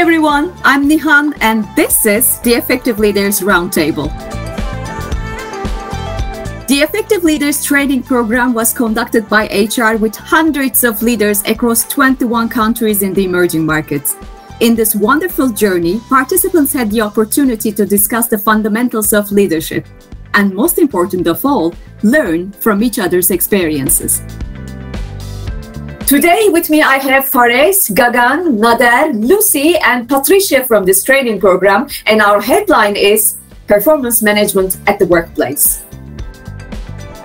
Everyone, I'm Nihan and this is the Effective Leaders Roundtable. The Effective Leaders Training Program was conducted by HR with hundreds of leaders across 21 countries in the emerging markets. In this wonderful journey, participants had the opportunity to discuss the fundamentals of leadership and, most important of all, learn from each other's experiences. Today with me I have Fares, Gagan, Nader, Lucy and Patricia from this training program and our headline is Performance Management at the Workplace.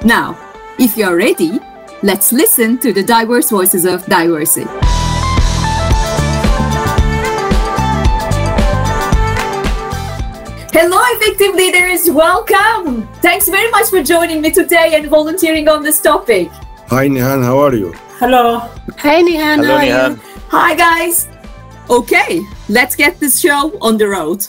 Now, if you're ready, let's listen to the diverse voices of diversity. Hello, effective leaders. Welcome. Thanks very much for joining me today and volunteering on this topic. Hi, Nihan. How are you? Hello. Hi, Nihan. Hello, Nihan. Hi, guys. Okay, let's get this show on the road.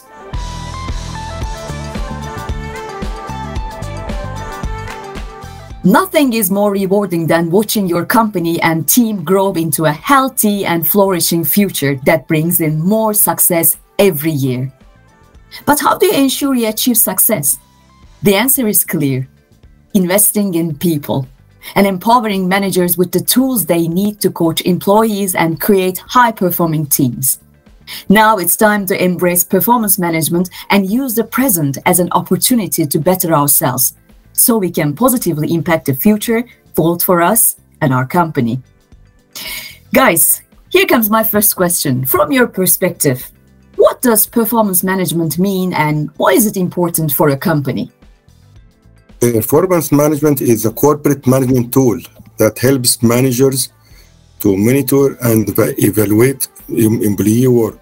Nothing is more rewarding than watching your company and team grow into a healthy and flourishing future that brings in more success every year. But how do you ensure you achieve success? The answer is clear investing in people and empowering managers with the tools they need to coach employees and create high performing teams. Now it's time to embrace performance management and use the present as an opportunity to better ourselves so we can positively impact the future, both for us and our company. Guys, here comes my first question. From your perspective, what does performance management mean and why is it important for a company? Performance management is a corporate management tool that helps managers to monitor and evaluate employee work.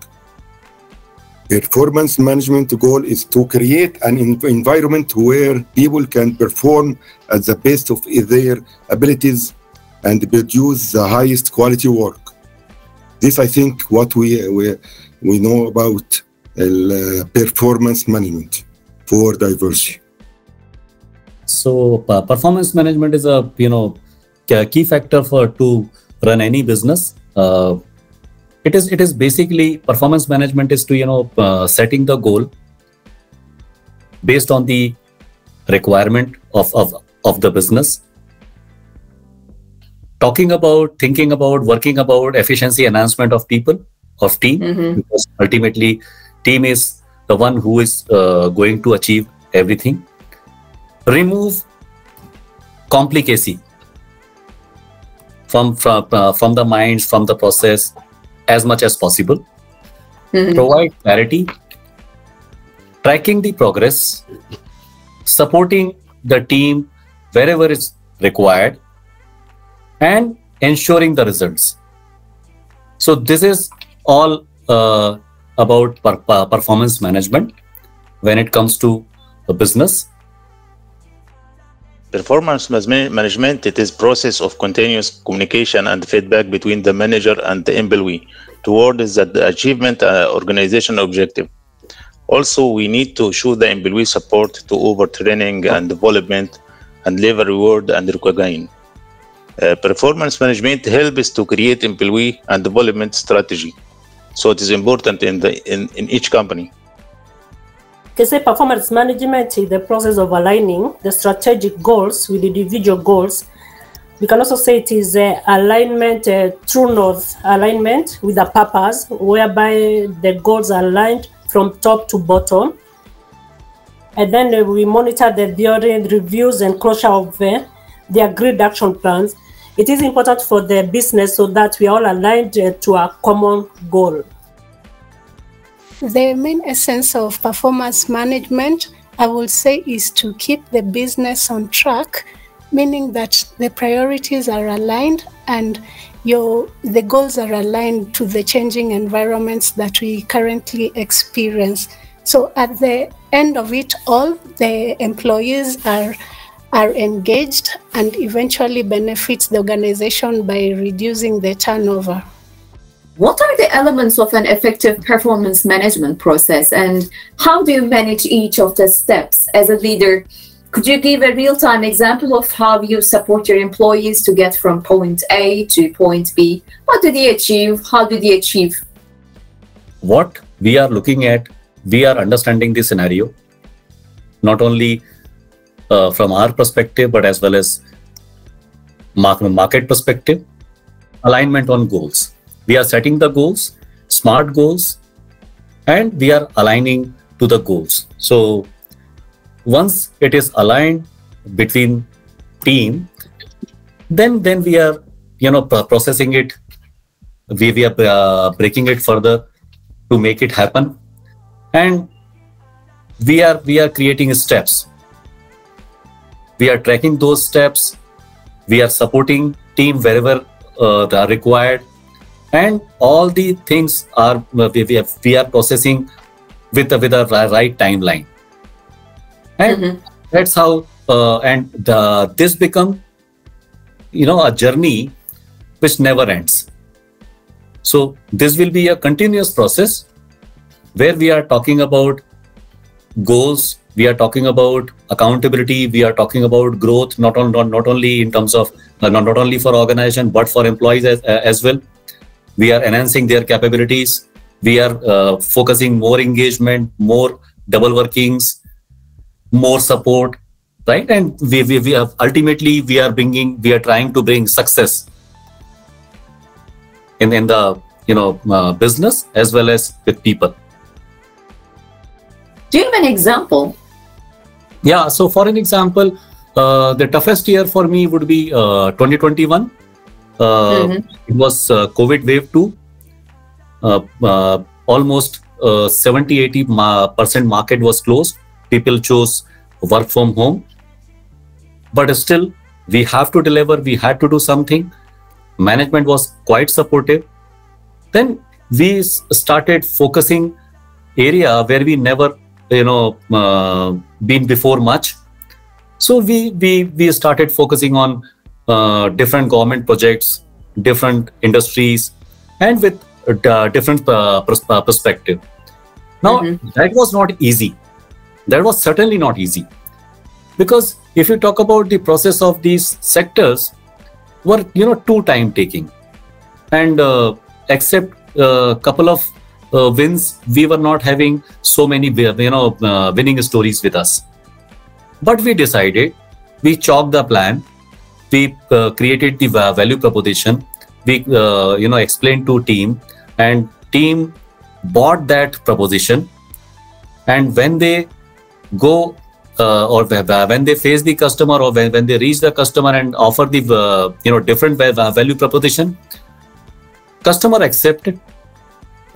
Performance management goal is to create an environment where people can perform at the best of their abilities and produce the highest quality work. This, I think, what we we, we know about uh, performance management for diversity. So uh, performance management is a you know key factor for to run any business. Uh, it is it is basically performance management is to you know uh, setting the goal based on the requirement of, of of the business talking about thinking about working about efficiency enhancement of people of team mm-hmm. because ultimately team is the one who is uh, going to achieve everything remove complicacy from from, uh, from the minds from the process as much as possible. Mm-hmm. provide clarity tracking the progress supporting the team wherever it's required and ensuring the results. So this is all uh, about per- performance management when it comes to a business Performance management it is process of continuous communication and feedback between the manager and the employee towards the achievement uh, organization objective. Also, we need to show the employee support to overtraining and development and level reward and recognition. Uh, performance management helps to create employee and development strategy. So it is important in the in, in each company say performance management is the process of aligning the strategic goals with individual goals. We can also say it is a alignment, a true north alignment with a purpose, whereby the goals are aligned from top to bottom. And then uh, we monitor the theory, reviews, and closure of the, the agreed action plans. It is important for the business so that we are all aligned to a common goal. The main essence of performance management, I would say, is to keep the business on track, meaning that the priorities are aligned and your the goals are aligned to the changing environments that we currently experience. So at the end of it all, the employees are are engaged and eventually benefits the organization by reducing the turnover. What are the elements of an effective performance management process and how do you manage each of the steps as a leader? Could you give a real time example of how you support your employees to get from point A to point B? What do they achieve? How do they achieve? what we are looking at, we are understanding the scenario, not only uh, from our perspective, but as well as market perspective, alignment on goals. We are setting the goals, smart goals, and we are aligning to the goals. So once it is aligned between team, then then we are you know processing it. We we are uh, breaking it further to make it happen, and we are we are creating steps. We are tracking those steps. We are supporting team wherever uh, are required, and all the things are we, we, are, we are processing with a, with a right timeline. And mm-hmm. that's how uh, and the, this become you know a journey which never ends. So this will be a continuous process where we are talking about goals we are talking about accountability we are talking about growth not on not, not only in terms of uh, not, not only for organization but for employees as, uh, as well we are enhancing their capabilities. We are uh, focusing more engagement more double workings more support right? And we, we, we have ultimately we are bringing we are trying to bring success in, in the you know uh, business as well as with people. Do you have an example? Yeah so for an example uh, the toughest year for me would be uh, 2021 uh, mm-hmm. it was uh, covid wave 2 uh, almost 70 80 percent market was closed. People chose work from home. But still we have to deliver. We had to do something. Management was quite supportive. Then we started focusing area where we never you know uh, been before much. So we we we started focusing on uh, different government projects different industries and with uh, different uh, perspective now mm-hmm. that was not easy that was certainly not easy. Because if you talk about the process of these sectors, were you know too time taking, and uh, except a uh, couple of uh, wins, we were not having so many you know uh, winning stories with us. But we decided, we chalked the plan, we uh, created the value proposition, we uh, you know explained to team, and team bought that proposition, and when they go uh, or when they face the customer or when, when they reach the customer and offer the uh, you know different value proposition customer accepted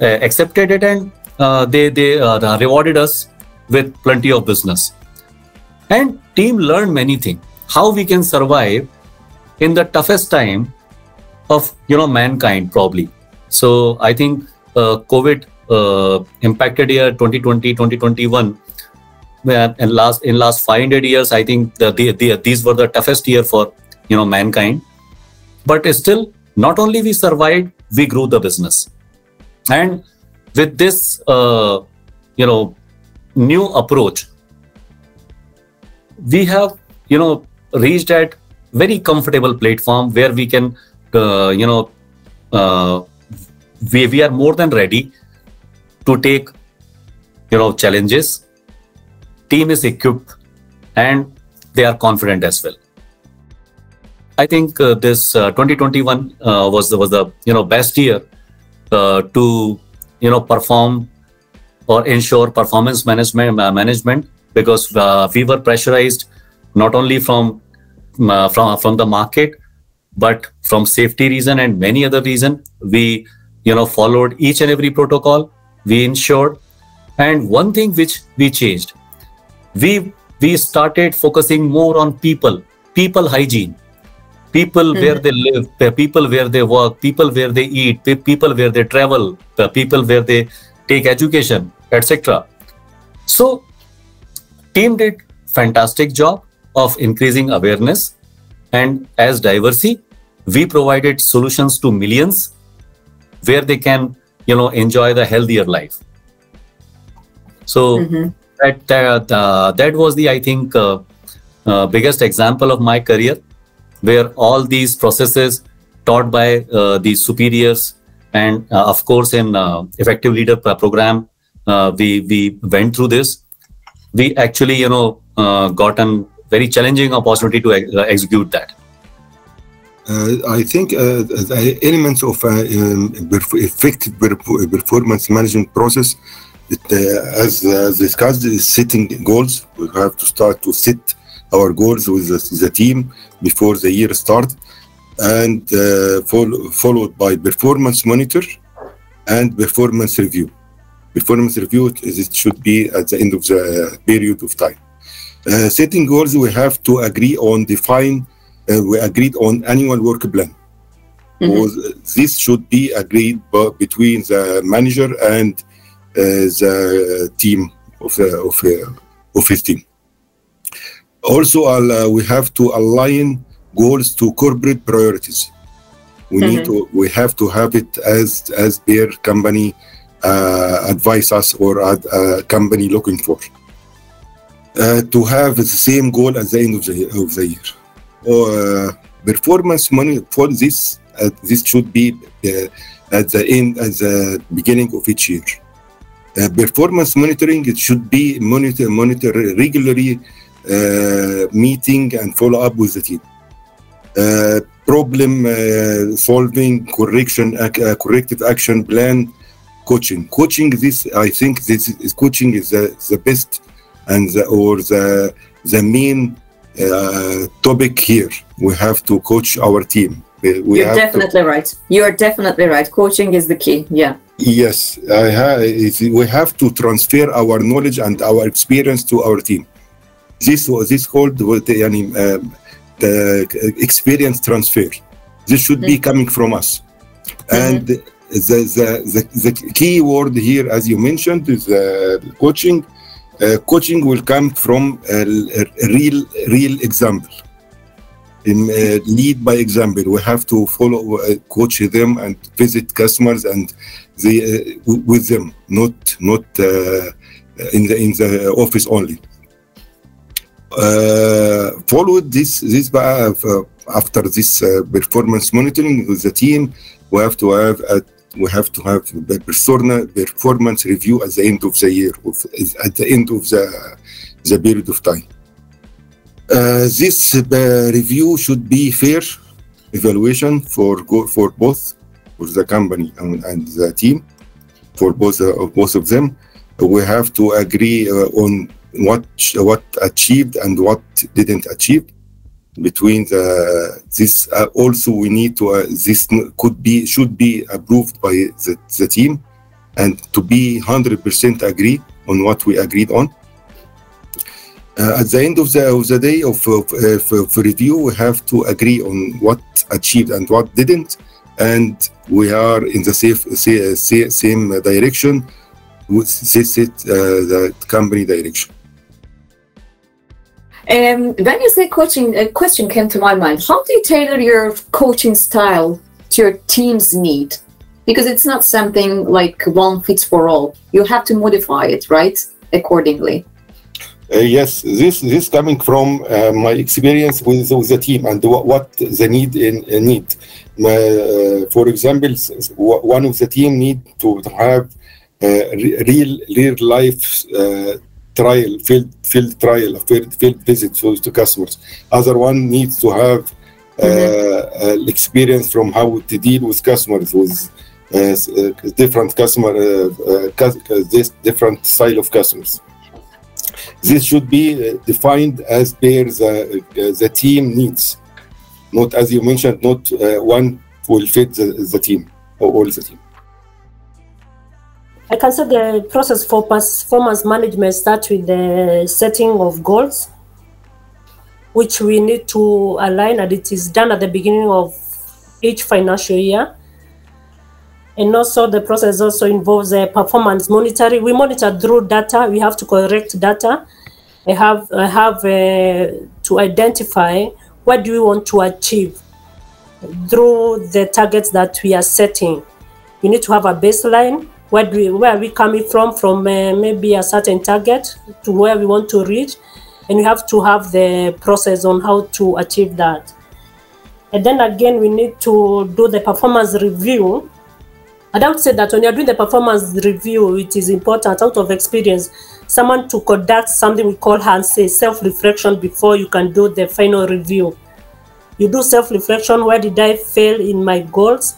uh, accepted it and uh, they they uh, rewarded us with plenty of business. And team learned many things. How we can survive in the toughest time of you know mankind probably. So i think uh, covid impacted year 2020 2021 in last in last 500 years i think the, the, the, these were the toughest year for you know mankind. But still not only we survived we grew the business. And with this uh, you know new approach we have you know reached at very comfortable platform where we can uh, you know uh, we, we are more than ready to take you know challenges team is equipped and they are confident as well. I think uh, this uh, 2021 uh, was the was the you know best year uh, to you know perform or ensure performance management management because we were pressurized not only from from from the market. But from safety reason and many other reason we you know followed each and every protocol. We ensured. And one thing which we changed we we started focusing more on people people hygiene. People mm-hmm. where they live people where they work people where they eat people where they travel people where they take education etc so team did fantastic job of increasing awareness. And as diversity we provided solutions to millions where they can you know enjoy the healthier life. So mm-hmm. that that, uh, that was the i think uh, uh, biggest example of my career where all these processes taught by uh, the superiors and uh, of course in uh, effective leader program uh, we we went through this. We actually you know uh, got a very challenging opportunity to ex- execute that uh, I think uh, the elements of uh, um, effective performance management process, it, as, as discussed, is setting goals. We have to start to set our goals with the, the team before the year starts, and follow, followed by performance monitor and performance review. Performance review is, it should be at the end of the period of time. Uh, setting goals, we have to agree on define uh, we agreed on annual work plan. Mm-hmm. This should be agreed between the manager and uh, the team of, of, uh, of his team. Also, uh, we have to align goals to corporate priorities. We mm-hmm. need to, we have to have it as as their company uh, advise us or a uh, company looking for. Uh, to have the same goal at the end of the, of the year uh, performance money for this uh, this should be uh, at the end at the beginning of each year. Uh, performance monitoring it should be monitor monitor regularly uh, meeting and follow up with the team. Problem solving correction corrective action plan coaching. Coaching this i think this is coaching is the, the best and the, or the the main uh, topic here. We have to coach our team. We You're definitely to, right. You are definitely right. Coaching is the key. Yeah. Yes, ha- we have to transfer our knowledge and our experience to our team. This was this called the, um, the experience transfer. This should mm-hmm. be coming from us. Mm-hmm. And the, the, the, the key word here, as you mentioned, is uh, coaching uh, coaching will come from a, a real real example. In, uh, lead by example. We have to follow uh, coach them and visit customers and they, uh, with them not not uh, in the in the office only. Uh, follow this this after this performance monitoring with the team. We have to have a we have to have the performance review at the end of the year, at the end of the, the period of time. Uh, this uh, review should be fair evaluation for for both for the company and, and the team, for both uh, both of them. We have to agree uh, on what what achieved and what didn't achieve between the this uh, also we need to uh, this could be should be approved by the, the team and to be 100% agree on what we agreed on. Uh, at the end of the, of the day of, of, of, review we have to agree on what achieved and what didn't. And we are in the safe, same, same direction with this uh, the company direction um, when you say coaching, a question came to my mind. How do you tailor your coaching style to your team's need? Because it's not something like one fits for all. You have to modify it, right, accordingly. Uh, yes, this this coming from uh, my experience with, with the team and what, what the need in uh, need. Uh, for example, one of the team need to have uh, real real life uh, trial, field field trial, field, field visit to, to customers. Other one needs to have uh, mm-hmm. uh, experience from how to deal with customers with uh, uh different customer, uh, uh, this different style of customers. This should be defined as per the, the team needs, not as you mentioned, not one will fit the, the team or all the team. I can say the process for performance management starts with the setting of goals, which we need to align, and it is done at the beginning of each financial year. And also, the process also involves a performance monitoring. We monitor through data. We have to correct data. I have I have uh, to identify what do we want to achieve through the targets that we are setting. We need to have a baseline where, do we, where are we coming from, from uh, maybe a certain target to where we want to reach. And we have to have the process on how to achieve that. And then again, we need to do the performance review I would say that when you're doing the performance review, it is important out of experience, someone to conduct something we call say self-reflection before you can do the final review. You do self-reflection, where did I fail in my goals?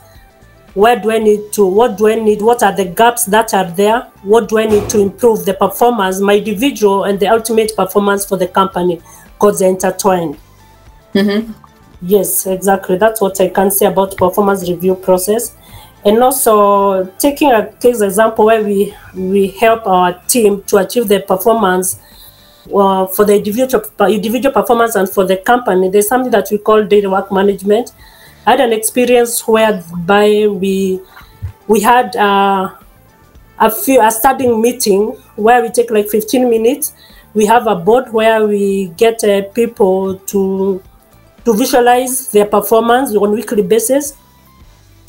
Where do I need to, what do I need, what are the gaps that are there? What do I need to improve the performance, my individual and the ultimate performance for the company, because they're intertwined. Mm-hmm. Yes, exactly. That's what I can say about performance review process. And also taking a case example where we we help our team to achieve their performance uh, for the individual individual performance and for the company. There's something that we call daily work management. Had an experience whereby we we had uh, a few a starting meeting where we take like 15 minutes. We have a board where we get uh, people to to visualize their performance on a weekly basis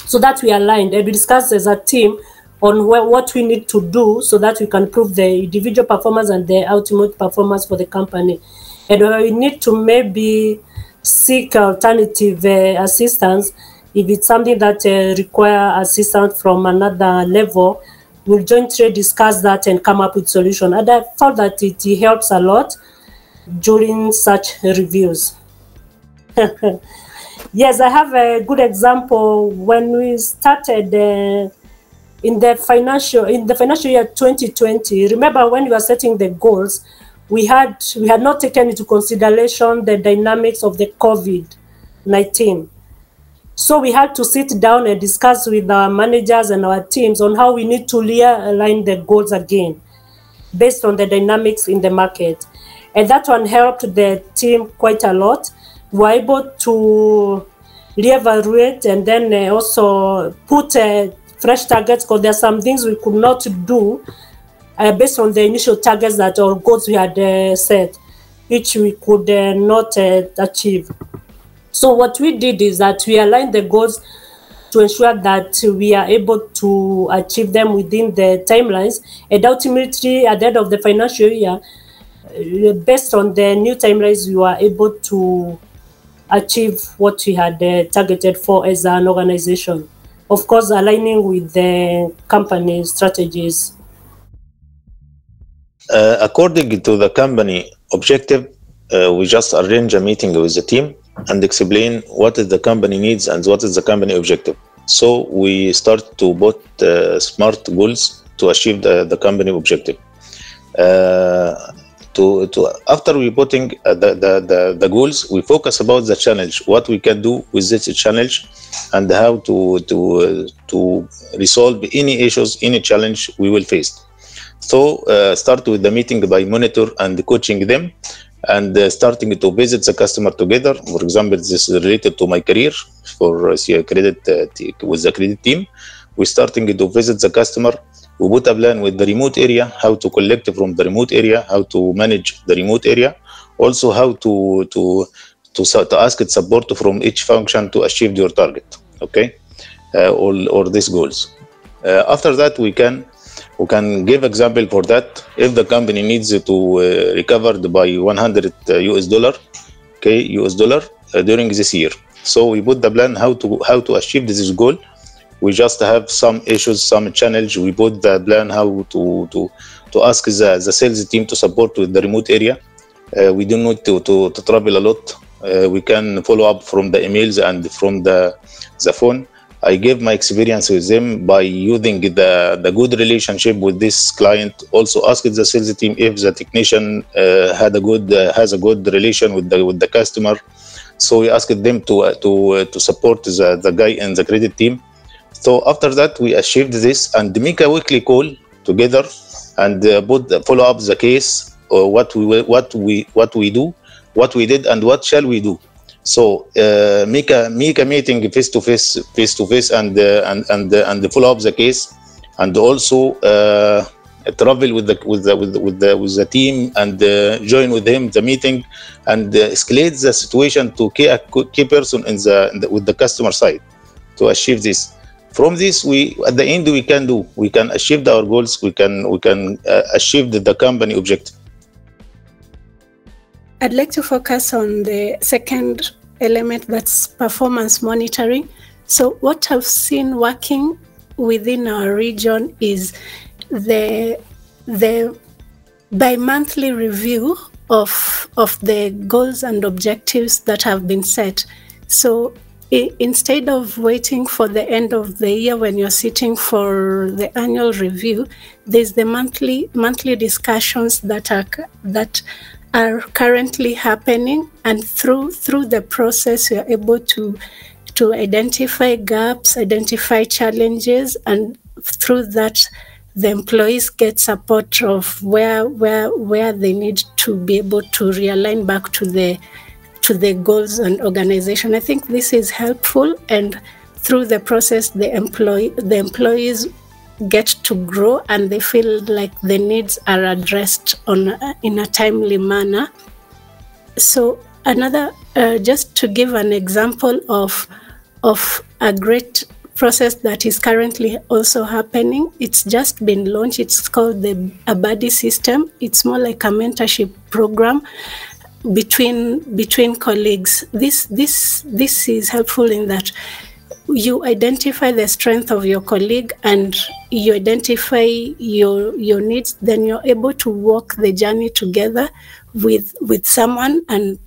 so that we aligned and we discussed as a team on wh- what we need to do so that we can prove the individual performance and the ultimate performance for the company and we need to maybe seek alternative uh, assistance. If it's something that uh, require assistance from another level we'll jointly discuss that and come up with solution. And i thought that it, helps a lot during such reviews. Yes, I have a good example. When we started uh, in the financial in the financial year 2020, remember when we were setting the goals, we had we had not taken into consideration the dynamics of the COVID 19. So we had to sit down and discuss with our managers and our teams on how we need to realign the goals again based on the dynamics in the market. And that one helped the team quite a lot We were able to reevaluate and then uh, also put uh, fresh targets because there are some things we could not do uh, based on the initial targets that or goals we had uh, set, which we could uh, not uh, achieve. So what we did is that we aligned the goals to ensure that we are able to achieve them within the timelines, and ultimately at the end of the financial year, based on the new timelines, we were able to achieve what we had uh, targeted for as an organization. Of course, aligning with the company strategies. Uh, according to the company objective, uh, we just arrange a meeting with the team and explain what is the company needs and what is the company objective. So we start to put uh, smart goals to achieve the, the company objective. Uh, to, to after we putting uh, the, the, the, the goals we focus about the challenge what we can do with this challenge and how to to to resolve any issues any challenge we will face so uh, start with the meeting by monitor and coaching them and uh, starting to visit the customer together for example this is related to my career for uh, credit uh, with the credit team We're starting to visit the customer we put a plan with the remote area, how to collect from the remote area, how to manage the remote area, also how to to to, to ask it support from each function to achieve your target. Okay, uh, all or these goals. Uh, after that, we can we can give example for that. If the company needs to uh, recovered by 100 US uh, dollar, okay, US dollar uh, during this year. So we put the plan how to how to achieve this goal we just have some issues, some challenge. We put the plan how to to to ask the, the sales team to support with the remote area. Uh, we don't need to, to, to travel a lot. Uh, we can follow up from the emails and from the the phone. I gave my experience with them by using the, the good relationship with this client. Also asked the sales team if the technician uh, had a good uh, has a good relation with the with the customer. So we asked them to uh, to uh, to support the, the guy in the credit team so after that, we achieved this and make a weekly call together and uh, put follow up the case or what we what we what we do, what we did, and what shall we do. So uh, make a make a meeting face to face, face to face, and uh, and and uh, and follow up the case, and also uh, travel with the with the with the, with the, with the team and uh, join with him the meeting, and escalate the situation to key, key person in the, in the with the customer side to achieve this. From this we at the end we can do we can achieve our goals we can we can uh, achieve the, the company objective i'd like to focus on the second element that's performance monitoring so what i've seen working within our region is the the bi-monthly review of of the goals and objectives that have been set. So i- instead of waiting for the end of the year when you're sitting for the annual review, there's the monthly monthly discussions that are that are currently happening, and through through the process, you're able to to identify gaps, identify challenges, and through that, the employees get support of where where where they need to be able to realign back to the to the goals and organization. I think this is helpful, and through the process, the employee the employees get to grow and they feel like the needs are addressed on a- in a timely manner. So another, uh, just to give an example of of a great process that is currently also happening. It's just been launched. It's called the Abadi system. It's more like a mentorship program between between colleagues. This this this is helpful in that you identify the strength of your colleague and you identify your your needs then you're able to walk the journey together with with someone and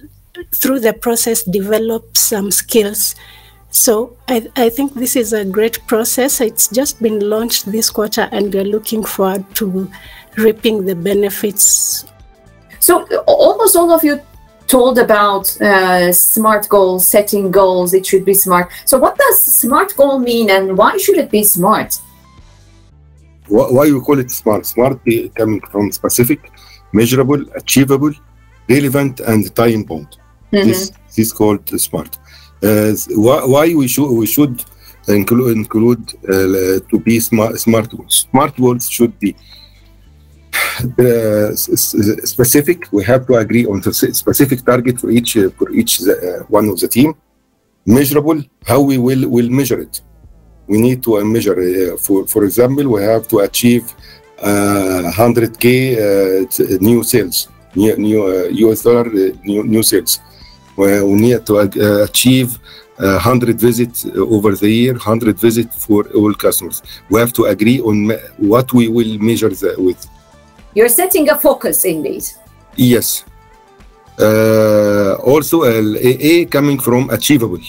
through the process develop some skills. So I, I think this is a great process. It's just been launched this quarter and we're looking forward to reaping the benefits. So almost all of you told about uh, smart goals, setting goals. It should be smart. So what does smart goal mean, and why should it be smart? Why, why we call it smart? Smart coming from specific, measurable, achievable, relevant, and time bound. This this called smart. Uh, why, we should we should include include uh, to be smart smart goals. Smart goals should be specific. We have to agree on specific target for each uh, for each uh, one of the team. Measurable. How we will will measure it. We need to uh, measure. Uh, for for example, we have to achieve uh, 100k uh, new sales, new, new uh, US dollar uh, new, new sales. We we need to uh, achieve uh, 100 visits over the year, 100 visits for all customers. We have to agree on what we will measure the, with. You're setting a focus indeed. Yes. Uh, also, uh, A coming from achievable.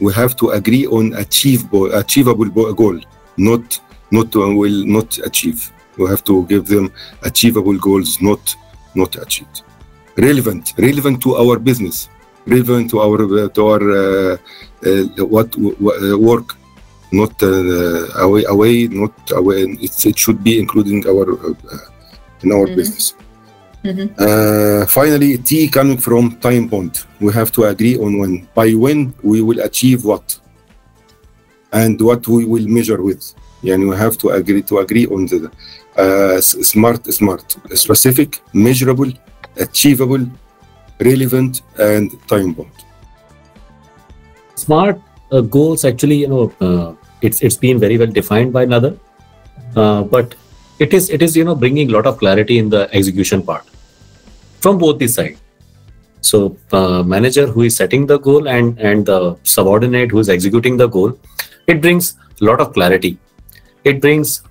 We have to agree on achievable, achievable goal, not not uh, will not achieve. We have to give them achievable goals, not not achieved. Relevant, relevant to our business, relevant to our uh, to our uh, uh, what work, not away away, not away. It's, it should be including our in our Mhm. business. Mhm. Uh, finally, T coming from time bound. We have to agree on when by when we will achieve what and what we will measure with. Yani we have to agree to agree on the uh, smart, smart, specific, measurable, achievable, relevant, and time bound. smart uh, goals actually you know uh, it's it's been very well defined by another uh, but it is it is you know bringing a lot of clarity in the execution part from both the side. So uh, manager who is setting the goal and and the subordinate who is executing the goal it brings a lot of clarity. It brings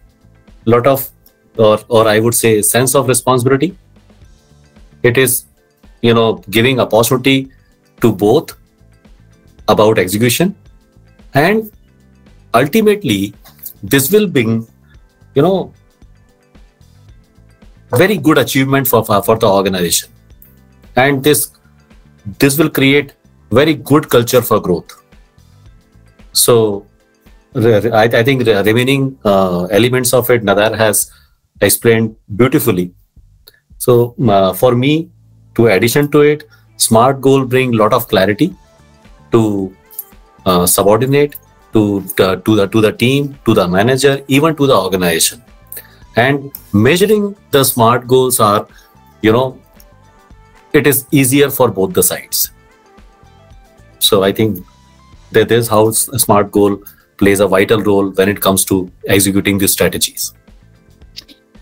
a lot of or or i would say sense of responsibility. It is you know giving opportunity to both about execution and ultimately this will bring you know very good achievement for for the organization. And this this will create very good culture for growth. So I, I think the remaining uh, elements of it Nader has explained beautifully. So uh, for me to addition to it smart goal bring lot of clarity to uh, subordinate to to to the to the team to the manager even to the organization and measuring the smart goals are you know it is easier for both the sides. So i think that is how s- a smart goal plays a vital role when it comes to executing these strategies.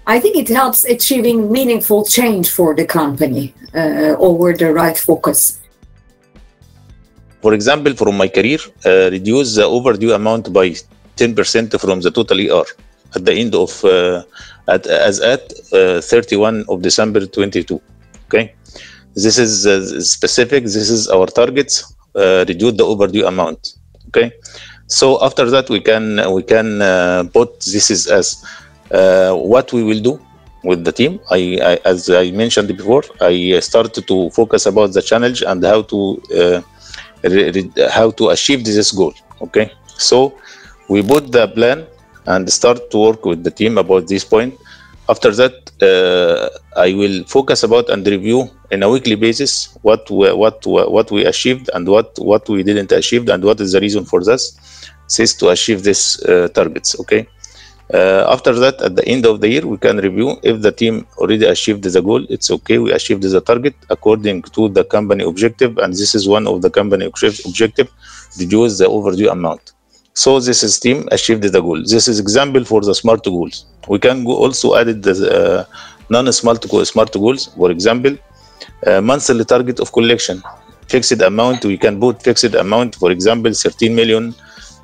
I think it helps achieving meaningful change for the company uh, over the right focus. For example, from my career, uh, reduce the overdue amount by 10% from the total ER at the end of uh, at, as at uh, 31 of December 22. Okay, this is uh, specific. This is our targets. Reduce the overdue amount. Okay, so after that we can we can put this is as what we will do with the team. I, I, as I mentioned before, I started to focus about the challenge and how to uh, re- re- how to achieve this goal. Okay, so we put the plan and start to work with the team about this point. After that, uh, I will focus about and review in a weekly basis what we, what what we achieved and what what we didn't achieve and what is the reason for this. Says to achieve these uh, targets. Okay. Uh, after that, at the end of the year, we can review if the team already achieved the goal. It's okay. We achieved the target according to the company objective, and this is one of the company object- objective: reduce the overdue amount. So this is team achieved the goal. This is example for the smart goals. We can go also added the uh, non-smart smart goals. For example, uh, monthly target of collection, fixed amount. We can put fixed amount. For example, 13 million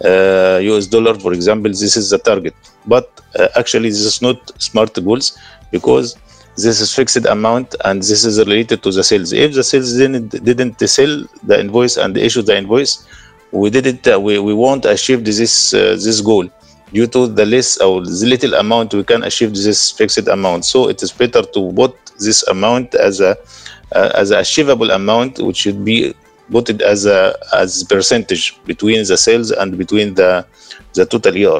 uh, US dollar. For example, this is the target. But uh, actually, this is not smart goals because this is fixed amount and this is related to the sales. If the sales didn't didn't sell the invoice and issue the invoice, we didn't uh, we, we won't achieve this uh, this goal. Due to the less or the little amount we can achieve this fixed amount. So it is better to put this amount as a uh, as achievable amount which should be it as a as percentage between the sales and between the the total year.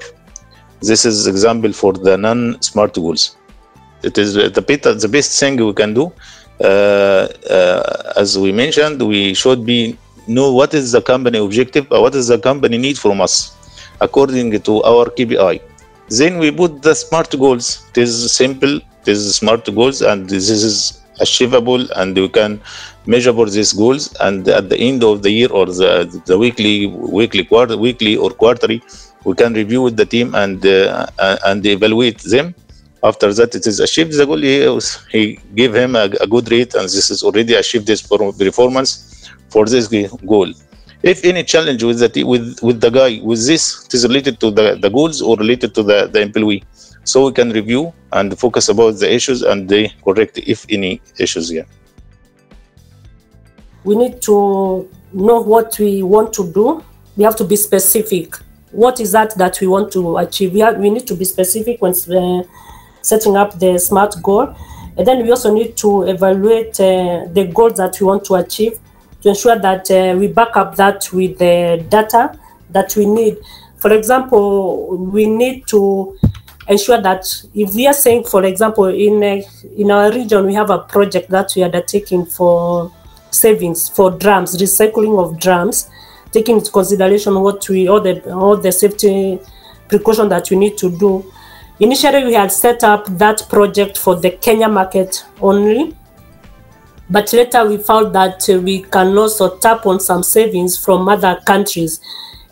This is example for the non-smart goals. It is the better the best thing we can do. Uh, uh, as we mentioned we should be know what is the company objective or what is the company need from us according to our KPI. Then we put the smart goals. It is simple. It is smart goals, and this is achievable, and we can measure for these goals. And at the end of the year or the, the weekly, weekly quarter, weekly or quarterly, we can review with the team and uh, and evaluate them. After that, it is achieved the goal. He, he gave him a, a good rate, and this is already achieved this performance for this goal. If any challenge with the with with the guy with this, it is related to the, the goals or related to the, the employee. So we can review and focus about the issues and they correct if any issues here. We need to know what we want to do. We have to be specific. What is that that we want to achieve? We, have, we need to be specific when uh, setting up the SMART goal. And then we also need to evaluate uh, the goals that we want to achieve to ensure that uh, we back up that with the data that we need. For example, we need to ensure that if we are saying, for example, in uh, in our region, we have a project that we are undertaking for savings for drums, recycling of drums, taking into consideration what we all the all the safety precaution that we need to do. Initially, we had set up that project for the Kenya market only, but later we found that uh, we can also tap on some savings from other countries.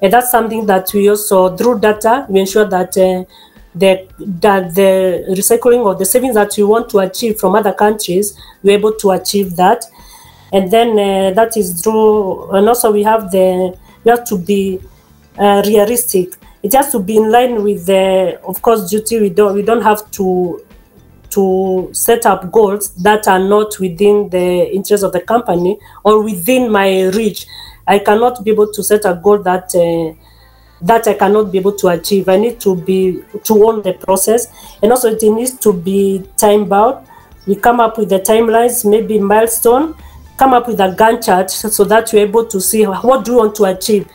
And that's something that we also, through data, we ensure that uh, the, that the recycling of the savings that we want to achieve from other countries, we're able to achieve that. And then uh, that is through, and also we have the, we have to be uh, realistic. It has to be in line with the, of course, duty. We don't, we don't have to to set up goals that are not within the interest of the company or within my reach. I cannot be able to set a goal that uh, that I cannot be able to achieve. I need to be to own the process, and also it needs to be time bound. We come up with the timelines, maybe milestone. Come up with a Gantt chart so that we're able to see what do we want to achieve.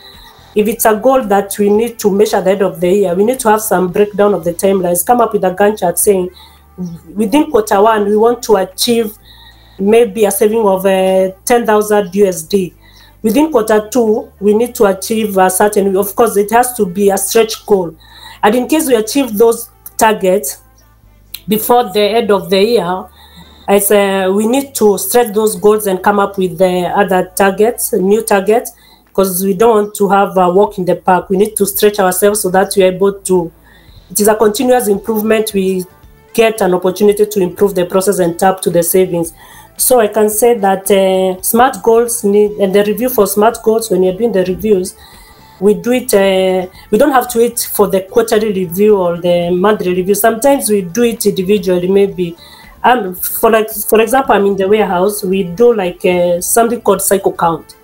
If it's a goal that we need to measure at the end of the year, we need to have some breakdown of the timelines. Come up with a Gantt chart saying within quarter one, we want to achieve maybe a saving of uh, 10,000 USD. Within quarter two, we need to achieve a certain, of course, it has to be a stretch goal. And in case we achieve those targets before the end of the year, I say we need to stretch those goals and come up with the other targets, new targets, because we don't want to have a walk in the park. We need to stretch ourselves so that we're able to. It is a continuous improvement. We get an opportunity to improve the process and tap to the savings. So I can say that uh, smart goals need, and the review for smart goals, when you're doing the reviews, we do it. Uh, we don't have to wait for the quarterly review or the monthly review. Sometimes we do it individually. Maybe, um, for like for example, I'm in the warehouse. We do like uh, something called cycle count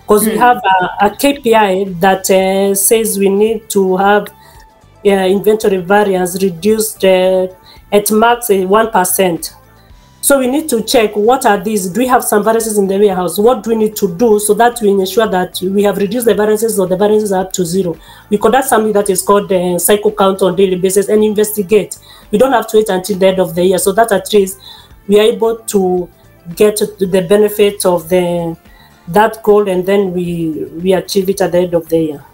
because mm. we hmm. have a, a KPI that uh, says we need to have inventory variance reduced uh, at max uh, one percent so we need to check what are these. Do we have some variances in the warehouse? What do we need to do so that we ensure that we have reduced the variances or the variances are up to zero? We conduct something that is called the uh, cycle count on daily basis and investigate. We don't have to wait until the end of the year. So that at least we are able to get the benefit of the that goal and then we we achieve it at the end of the year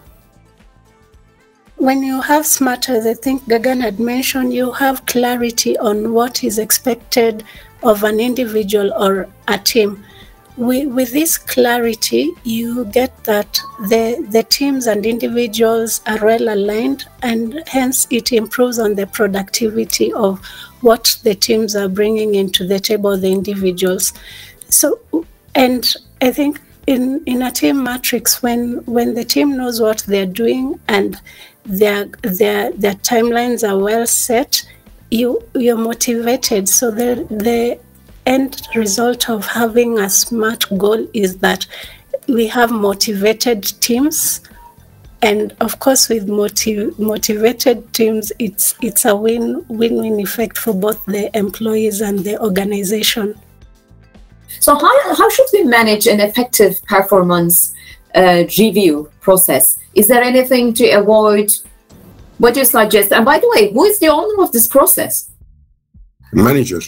when you have smart as I think Gagan had mentioned, you have clarity on what is expected of an individual or a team. We, with this clarity, you get that the, the teams and individuals are well aligned, and hence it improves on the productivity of what the teams are bringing into the table, the individuals. So, and I think in, in a team matrix, when, when the team knows what they're doing and their, their, their timelines are well set, you you're motivated. So the the end result of having a smart goal is that we have motivated teams. And of course with motiv- motivated teams it's it's a win win-win effect for both the employees and the organization so how, how should we manage an effective performance uh, review process is there anything to avoid what do you suggest and by the way who is the owner of this process manager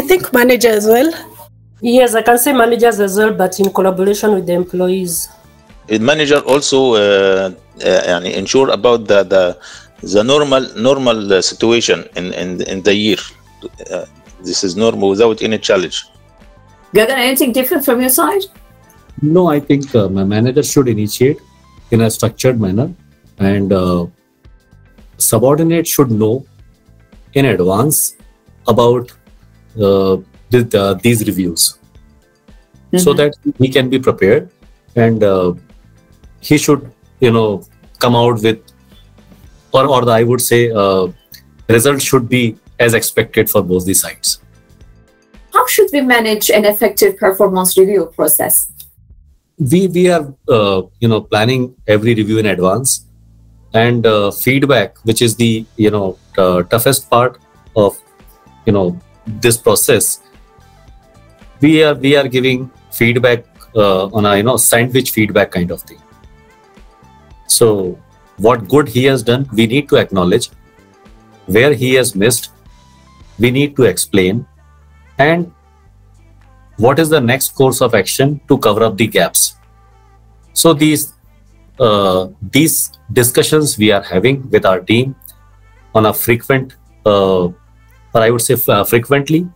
I think manager as well. Yes, I can say managers as well, but in collaboration with the employees. The manager also uh, uh, ensure about the, the the normal normal uh, situation in in, in the year. Uh, this is normal without any challenge. Gagan, anything different from your side? No, I think uh, my manager should initiate in a structured manner, and uh, subordinate should know in advance about uh, uh, these reviews mm-hmm. so that he can be prepared and uh, he should you know come out with or or the, i would say uh, results should be as expected for both the sides how should we manage an effective performance review process? We we are uh, you know planning every review in advance and uh, feedback which is the you know toughest part of you know this process. We are we are giving feedback uh, on a you know sandwich feedback kind of thing. So what good he has done we need to acknowledge. Where he has missed we need to explain and what is the next course of action to cover up the gaps so these uh, these discussions we are having with our team on a frequent uh, or I would say uh, frequently.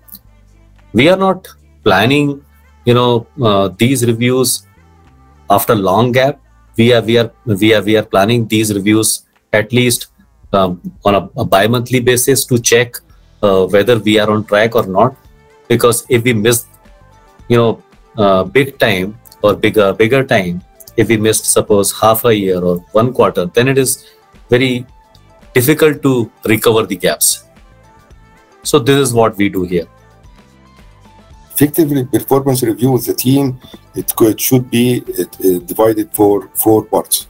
We are not planning, you know, uh, these reviews after long gap. We are we are we are we are planning these reviews at least um, on a, a bi-monthly basis to check uh, whether we are on track or not. Because if we miss, you know, uh, big time or bigger bigger time, if we missed suppose half a year or one quarter, then it is very difficult to recover the gaps so this is what we do here. Effectively, performance review with the team, it, should be it, uh, divided for four parts.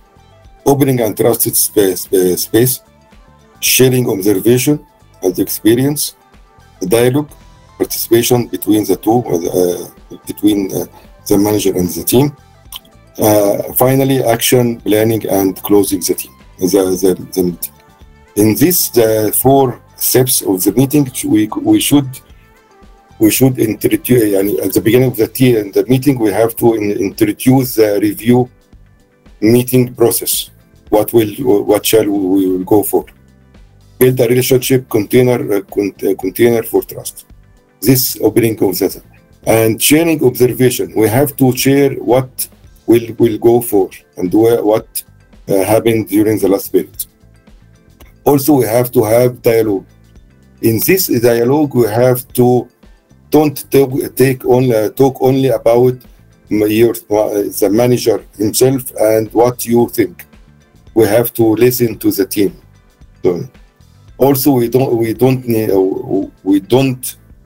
Opening and trusted space, space, sharing observation and experience, dialogue, participation between the two, uh, between uh, the manager and the team. Uh, finally, action, planning, and closing the team, the, the, the meeting. In this, the four steps of the meeting we we should we should introduce at the beginning of the, the meeting we have to in, introduce the review meeting process what will what shall we, will go for build a relationship container uh, uh, container for trust this opening of and sharing observation we have to share what will will go for and what uh, happened during the last period also we have to have dialogue in this dialogue we have to don't talk, take only uh, talk only about your uh, the manager himself and what you think. We have to listen to the team. So also, we don't we don't need, uh, we don't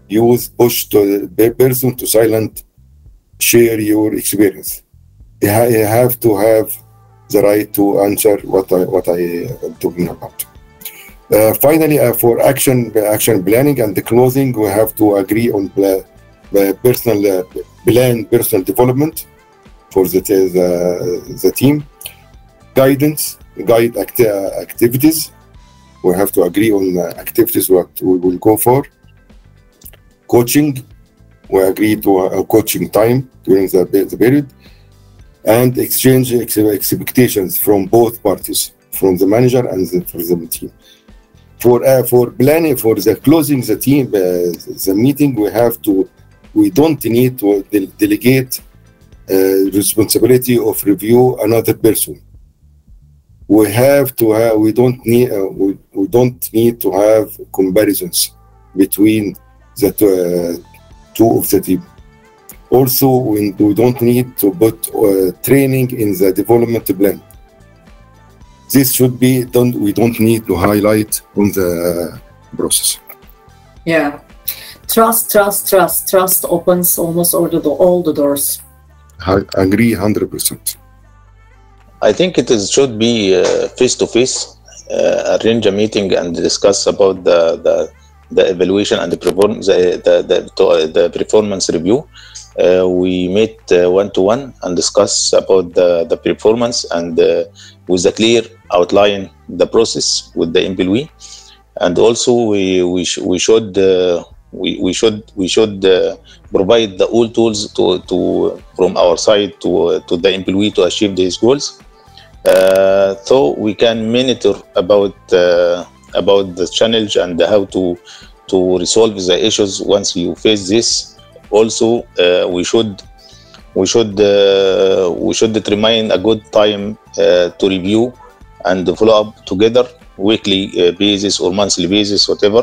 use push to the person to silent share your experience. You have to have the right to answer what I what I am talking about. Uh, finally, uh, for action action planning and the closing, we have to agree on uh, personal uh, plan, personal development for the the, the team, guidance, guide act- activities. We have to agree on activities what we will go for. Coaching, we agree to a coaching time during the, the period, and exchange ex- expectations from both parties, from the manager and the, for the team. For uh, for planning for the closing the team uh, the meeting we have to we don't need to de- delegate uh, responsibility of review another person. We have to have we don't need uh, we, we don't need to have comparisons between the two, uh, two of the team also we, we don't need to put uh, training in the development plan this should be done. We don't need to highlight on the process. Yeah, trust, trust, trust, trust opens almost all the all the doors. I agree, hundred percent. I think it is should be face to face. Arrange a meeting and discuss about the the, the evaluation and the performance the the, the, the performance review. Uh, we meet one to one and discuss about the, the performance and uh, with a clear outline the process with the employee and also we we, sh- we should uh, we, we should we should provide the all tools to, to from our side to to the employee to achieve these goals so we can monitor about about the challenge and how to to resolve the issues once you face this. Also uh, we should we should uh, we should determine a good time uh, to review and follow up together weekly basis or monthly basis whatever.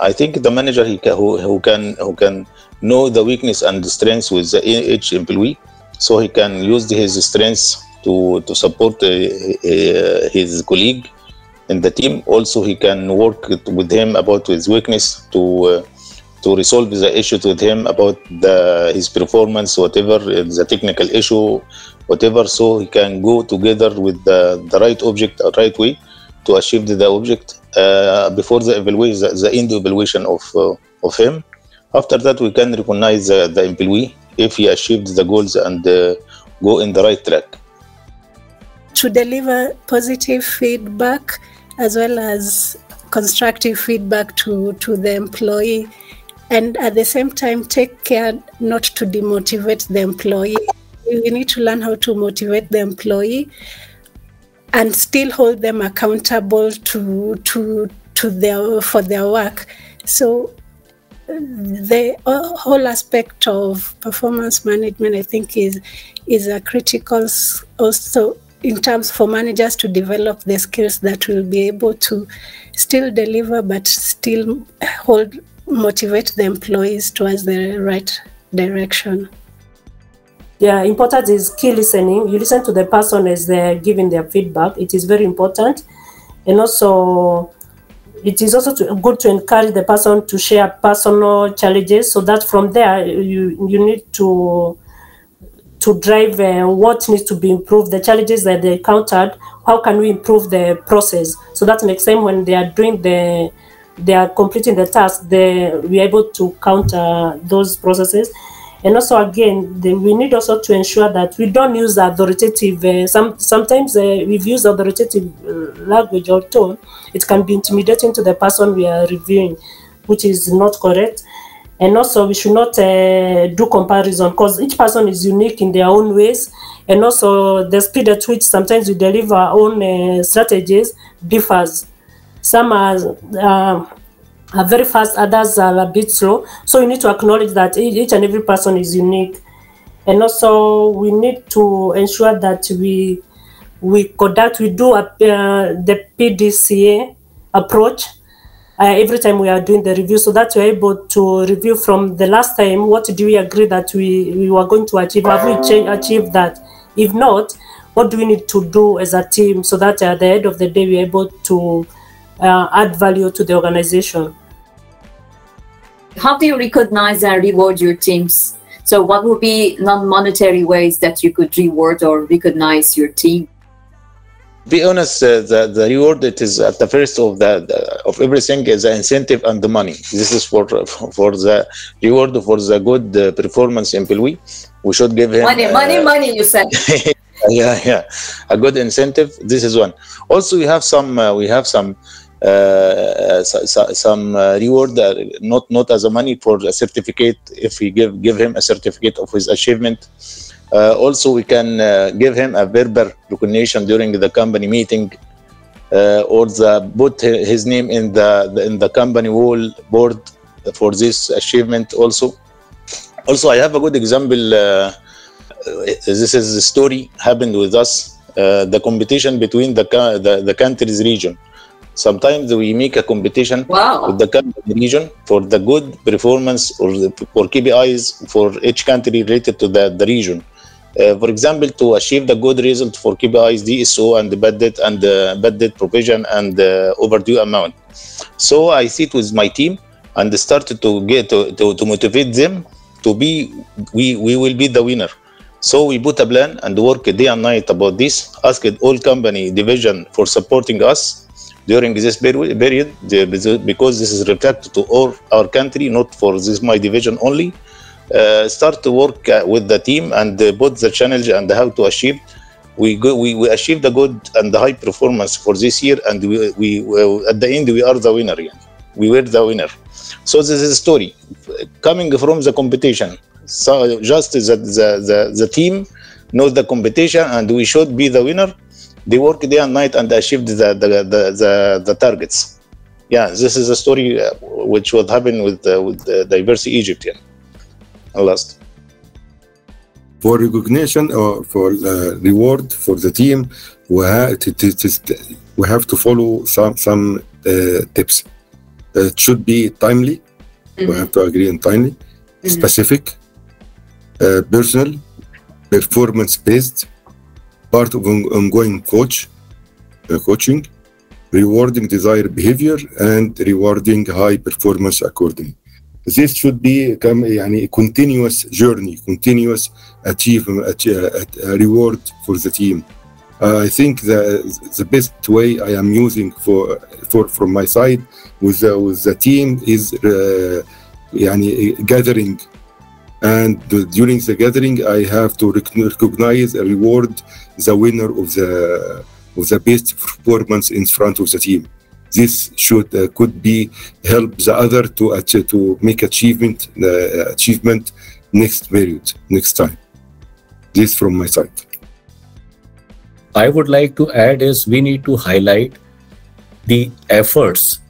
I think the manager he can, who, who can who can know the weakness and the strengths with each employee. So he can use his strengths to to support his colleague in the team also he can work with him about his weakness to to resolve the issue with him about the, his performance, whatever the technical issue, whatever, so he can go together with the, the right object, the right way to achieve the object uh, before the evaluation, the, the end evaluation of uh, of him. After that, we can recognize the, the employee if he achieved the goals and uh, go in the right track. To deliver positive feedback as well as constructive feedback to, to the employee and at the same time take care not to demotivate the employee. You need to learn how to motivate the employee and still hold them accountable to to to their for their work. So the whole aspect of performance management i think is is a critical also in terms for managers to develop the skills that will be able to still deliver but still hold motivate the employees towards the right direction. Yeah, important is key listening. You listen to the person as they're giving their feedback. It is very important. And also, it is also to, good to encourage the person to share personal challenges so that from there you, you need to to drive uh, what needs to be improved, the challenges that they encountered, how can we improve the process so that next time when they are doing the they are completing the task, they we are able to counter those processes. And also, again, the, we need also to ensure that we don't use authoritative. Uh, some sometimes uh, we've used authoritative uh, language or tone. It can be intimidating to the person we are reviewing, which is not correct. And also, we should not do comparison because each person is unique in their own ways. And also, the speed at which sometimes we deliver our own strategies differs some are, uh, are very fast, others are a bit slow. So you need to acknowledge that each and every person is unique. And also we need to ensure that we we conduct, we do a, uh, the PDCA approach uh, every time we are doing the review so that we're able to review from the last time what do we agree that we, we were going to achieve have we achieved that if not what do we need to do as a team so that at the end of the day we're able to uh, add value to the organization How do you recognize and reward your teams? So, what would be non monetary ways that you could reward or recognize your team? Be honest uh, the, the reward that is at the first of the, the of everything is the incentive and the money. This is for for the reward for the good uh, performance employee. We should give him Money, uh, money, money, you said. yeah yeah. A good incentive this is one. Also we have some uh, we have some uh, so, so- some uh, reward uh, not not as a money for a certificate. If we give give him a certificate of his achievement uh, also we can uh, give him a verbal recognition during the company meeting uh, or the put his name in the, the in the company wall board for this achievement also also i have a good example uh, uh, this is a story happened with us uh, the competition between the, the the countries region sometimes we make a competition Wow. with the country region for the good performance or the, for KPIs for each country related to the, the region. Uh, for example, to achieve the good result for KPIs, DSO, and the bad debt and uh, bad debt provision and uh, overdue amount. So I sit with my team and started to get to, to, to motivate them to be we we will be the winner. So we put a plan and work day and night about this. Asked all company division for supporting us during this period because this is reflected to all our country, not for this my division only. Uh, start to work uh, with the team and both the challenge and how to achieve. We go, we, we achieved the good and the high performance for this year, and we, we, we at the end we are the winner. We were the winner. So this is a story coming from the competition. So just the, the, the, the team knows the competition and we should be the winner. They work day and night and achieved the, the, the, the, the targets. Yeah, this is a story uh, which will happen with, uh, with uh, Diversity Egypt. Yeah. And last. for recognition or for uh, reward for the team we have to, to, to- we have to follow some some uh, tips. Uh, it should be timely. We have to agree on timely specific uh, personal performance based part of ongoing coach uh, coaching rewarding desired behavior and rewarding high performance accordingly this should be come يعني a continuous journey continuous achievement a reward for the team uh, I think the the best way I am using for for from my side with the, with the team is uh, يعني gathering and during the gathering I have to rec- recognize and reward the winner of the of the best performance in front of the team this should uh, could be help the other to to make achievement the achievement next period next time this from my side I would like to add is we need to highlight the efforts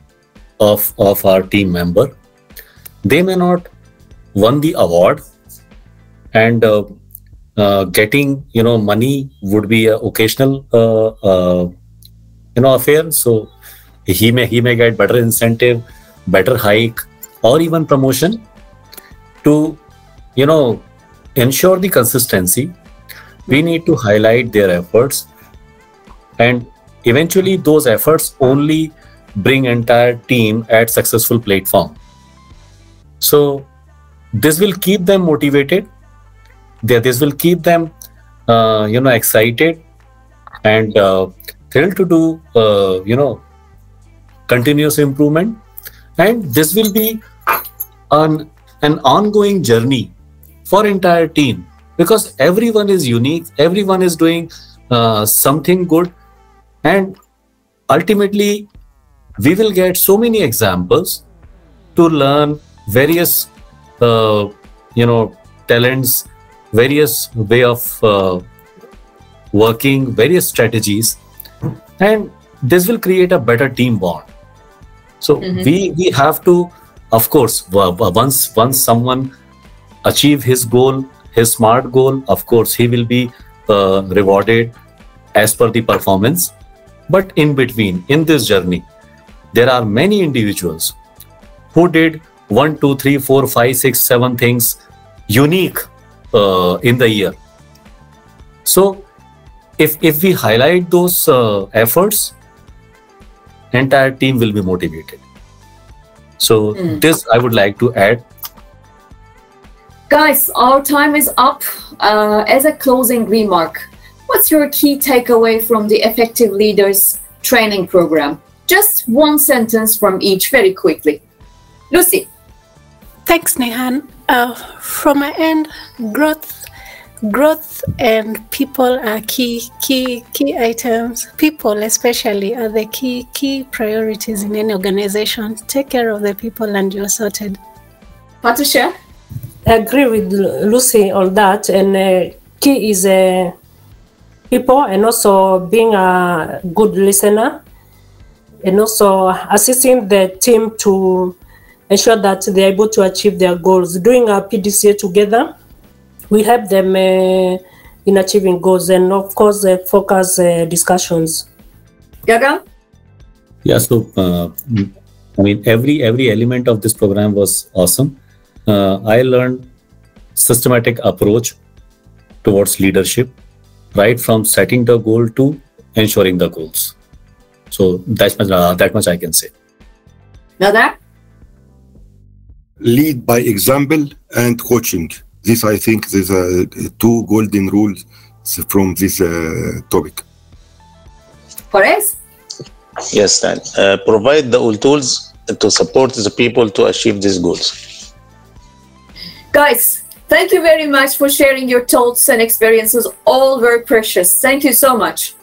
of, of our team member. They may not won the award and uh, uh, getting you know money would be a occasional uh, uh, you know affair. So he may he may get better incentive, better hike, or even promotion to you know ensure the consistency. We need to highlight their efforts and eventually those efforts only bring entire team at successful platform. So this will keep them motivated. This will keep them uh, you know excited and uh, thrilled to do uh, you know continuous improvement. And this will be an an ongoing journey for entire team because everyone is unique. Everyone is doing uh, something good. And ultimately we will get so many examples to learn various uh, you know talents various way of uh, working various strategies. And this will create a better team bond so we we have to of course once once someone achieve his goal his smart goal of course he will be uh, rewarded as per the performance but in between in this journey there are many individuals who did one, two, three, four, five, six, seven things unique uh, in the year. So, if if we highlight those uh, efforts, entire team will be motivated. So Mm. this I would like to add. Guys, our time is up. Uh, as a closing remark, what's your key takeaway from the Effective Leaders training program? Just one sentence from each, very quickly. Lucy. Thanks, Nehan. Uh, from my end, growth, growth, and people are key, key, key items. People, especially, are the key, key priorities in any organization. Take care of the people, and you're sorted. Patricia? I agree with Lucy on that. And uh, key is uh, people and also being a good listener and also assisting the team to ensure that they're able to achieve their goals. Doing a PDCA together, we help them uh, in achieving goals and, of course, uh, focus uh, discussions. Gagan? Yeah, so uh, I mean, every every element of this program was awesome. Uh, I learned systematic approach towards leadership, right from setting the goal to ensuring the goals. So that's much, uh, that much I can say. Now that lead by example and coaching. This, I think, these are two golden rules from this uh, topic. Perez? Yes, Dan. Uh, provide the all tools to support the people to achieve these goals. Guys, thank you very much for sharing your thoughts and experiences. All very precious. Thank you so much.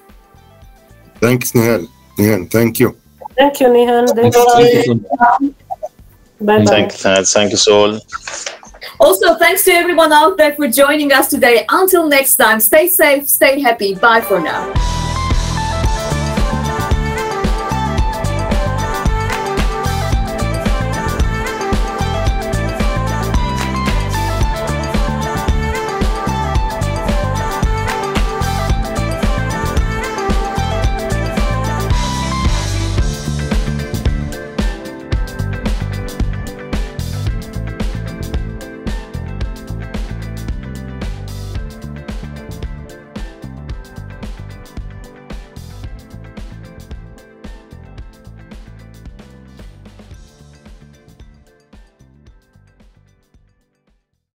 Thanks, Nihal. Nihal, thank you. Thank you, Nihal. Thank Thank you you. Bye bye. Thank, thank you so all. Also, thanks to everyone out there for joining us today. Until next time, stay safe, stay happy. Bye for now.